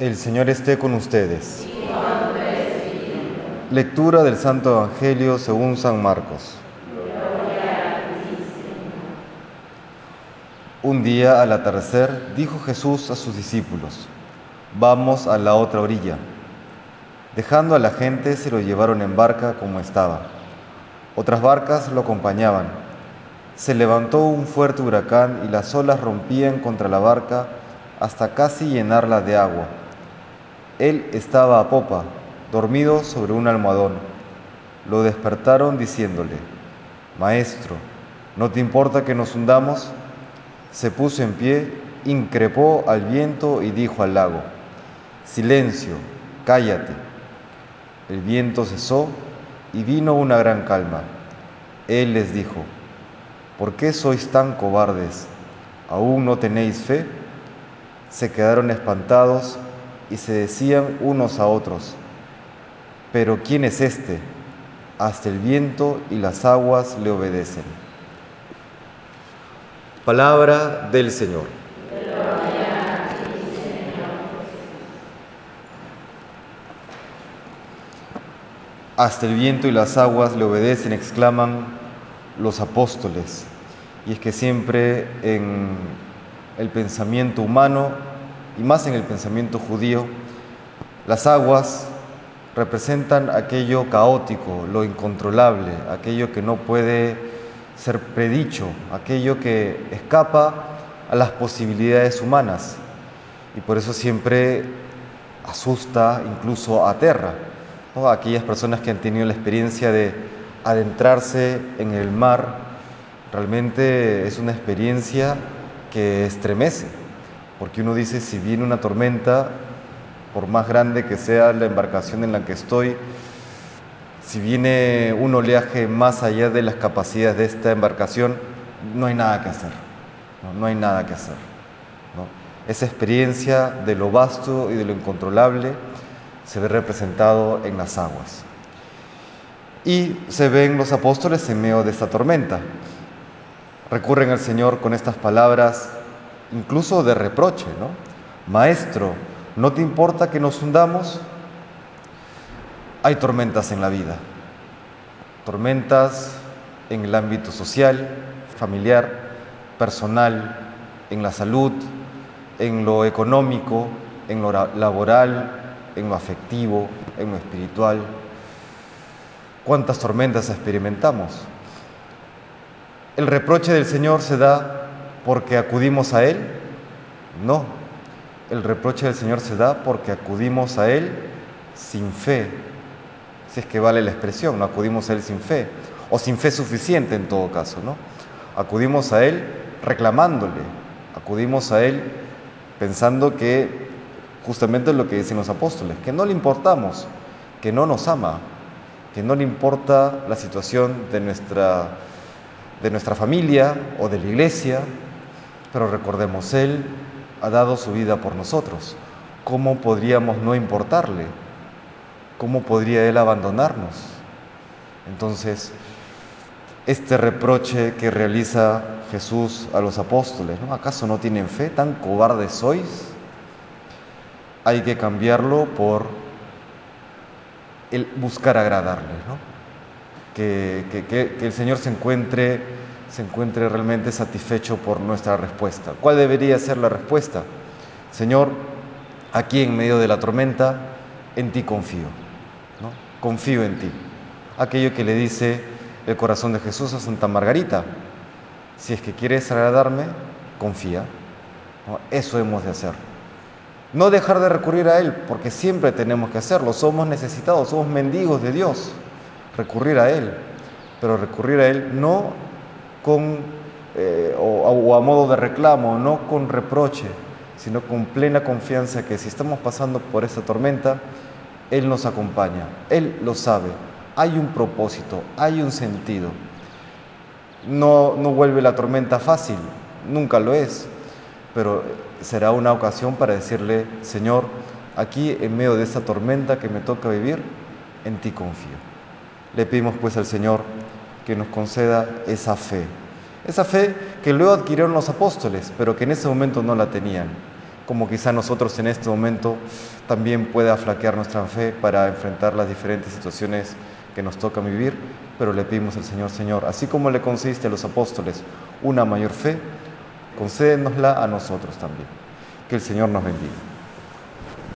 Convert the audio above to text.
El Señor esté con ustedes. Lectura del Santo Evangelio según San Marcos. Un día al atardecer dijo Jesús a sus discípulos, vamos a la otra orilla. Dejando a la gente se lo llevaron en barca como estaba. Otras barcas lo acompañaban. Se levantó un fuerte huracán y las olas rompían contra la barca hasta casi llenarla de agua. Él estaba a popa, dormido sobre un almohadón. Lo despertaron diciéndole, Maestro, ¿no te importa que nos hundamos? Se puso en pie, increpó al viento y dijo al lago, Silencio, cállate. El viento cesó y vino una gran calma. Él les dijo, ¿por qué sois tan cobardes? ¿Aún no tenéis fe? Se quedaron espantados y se decían unos a otros, pero ¿quién es este? Hasta el viento y las aguas le obedecen. Palabra del Señor. Hasta el viento y las aguas le obedecen, exclaman los apóstoles. Y es que siempre en el pensamiento humano, y más en el pensamiento judío, las aguas representan aquello caótico, lo incontrolable, aquello que no puede ser predicho, aquello que escapa a las posibilidades humanas. Y por eso siempre asusta, incluso aterra aquellas personas que han tenido la experiencia de adentrarse en el mar, realmente es una experiencia que estremece, porque uno dice, si viene una tormenta, por más grande que sea la embarcación en la que estoy, si viene un oleaje más allá de las capacidades de esta embarcación, no hay nada que hacer, no, hay nada que hacer. Esa experiencia de lo vasto y de lo incontrolable, se ve representado en las aguas. Y se ven los apóstoles en medio de esta tormenta. Recurren al Señor con estas palabras, incluso de reproche, ¿no? Maestro, ¿no te importa que nos hundamos? Hay tormentas en la vida, tormentas en el ámbito social, familiar, personal, en la salud, en lo económico, en lo laboral, en lo afectivo, en lo espiritual. ¿Cuántas tormentas experimentamos? ¿El reproche del Señor se da porque acudimos a Él? No. El reproche del Señor se da porque acudimos a Él sin fe. Si es que vale la expresión, no acudimos a Él sin fe. O sin fe suficiente en todo caso, ¿no? Acudimos a Él reclamándole. Acudimos a Él pensando que justamente lo que dicen los apóstoles, que no le importamos, que no nos ama, que no le importa la situación de nuestra, de nuestra familia o de la iglesia, pero recordemos, Él ha dado su vida por nosotros. ¿Cómo podríamos no importarle? ¿Cómo podría Él abandonarnos? Entonces, este reproche que realiza Jesús a los apóstoles, ¿no? ¿Acaso no tienen fe? ¿Tan cobardes sois? hay que cambiarlo por el buscar agradarle, que, el Señor se encuentre, se encuentre realmente satisfecho por nuestra respuesta. ¿Cuál debería ser la respuesta? Señor, aquí en medio de la tormenta, en ti confío, ¿no? confío en ti. Aquello que le dice el corazón de Jesús a Santa Margarita, si es que quieres agradarme, confía. Eso hemos de hacer. No dejar de recurrir a Él, porque siempre tenemos que hacerlo. Somos necesitados, somos mendigos de Dios. Recurrir a Él, pero recurrir a Él no con eh, o, a modo de reclamo, no con reproche, sino con plena confianza que si estamos pasando por esta tormenta, Él nos acompaña, Él lo sabe, hay un propósito, hay un sentido. No, no vuelve la tormenta fácil, nunca lo es, pero será una ocasión para decirle, Señor, aquí en medio de esta tormenta que me toca vivir, en ti confío. Le pedimos pues al Señor que nos conceda esa fe, esa fe que luego adquirieron los apóstoles, pero que en ese momento no la tenían. como quizá nosotros en este momento también pueda flaquear nuestra fe para enfrentar las diferentes situaciones que nos toca vivir, pero le pedimos al Señor, Señor, así como le concediste a los apóstoles una mayor fe, concédenosla a nosotros también. Que el Señor nos bendiga.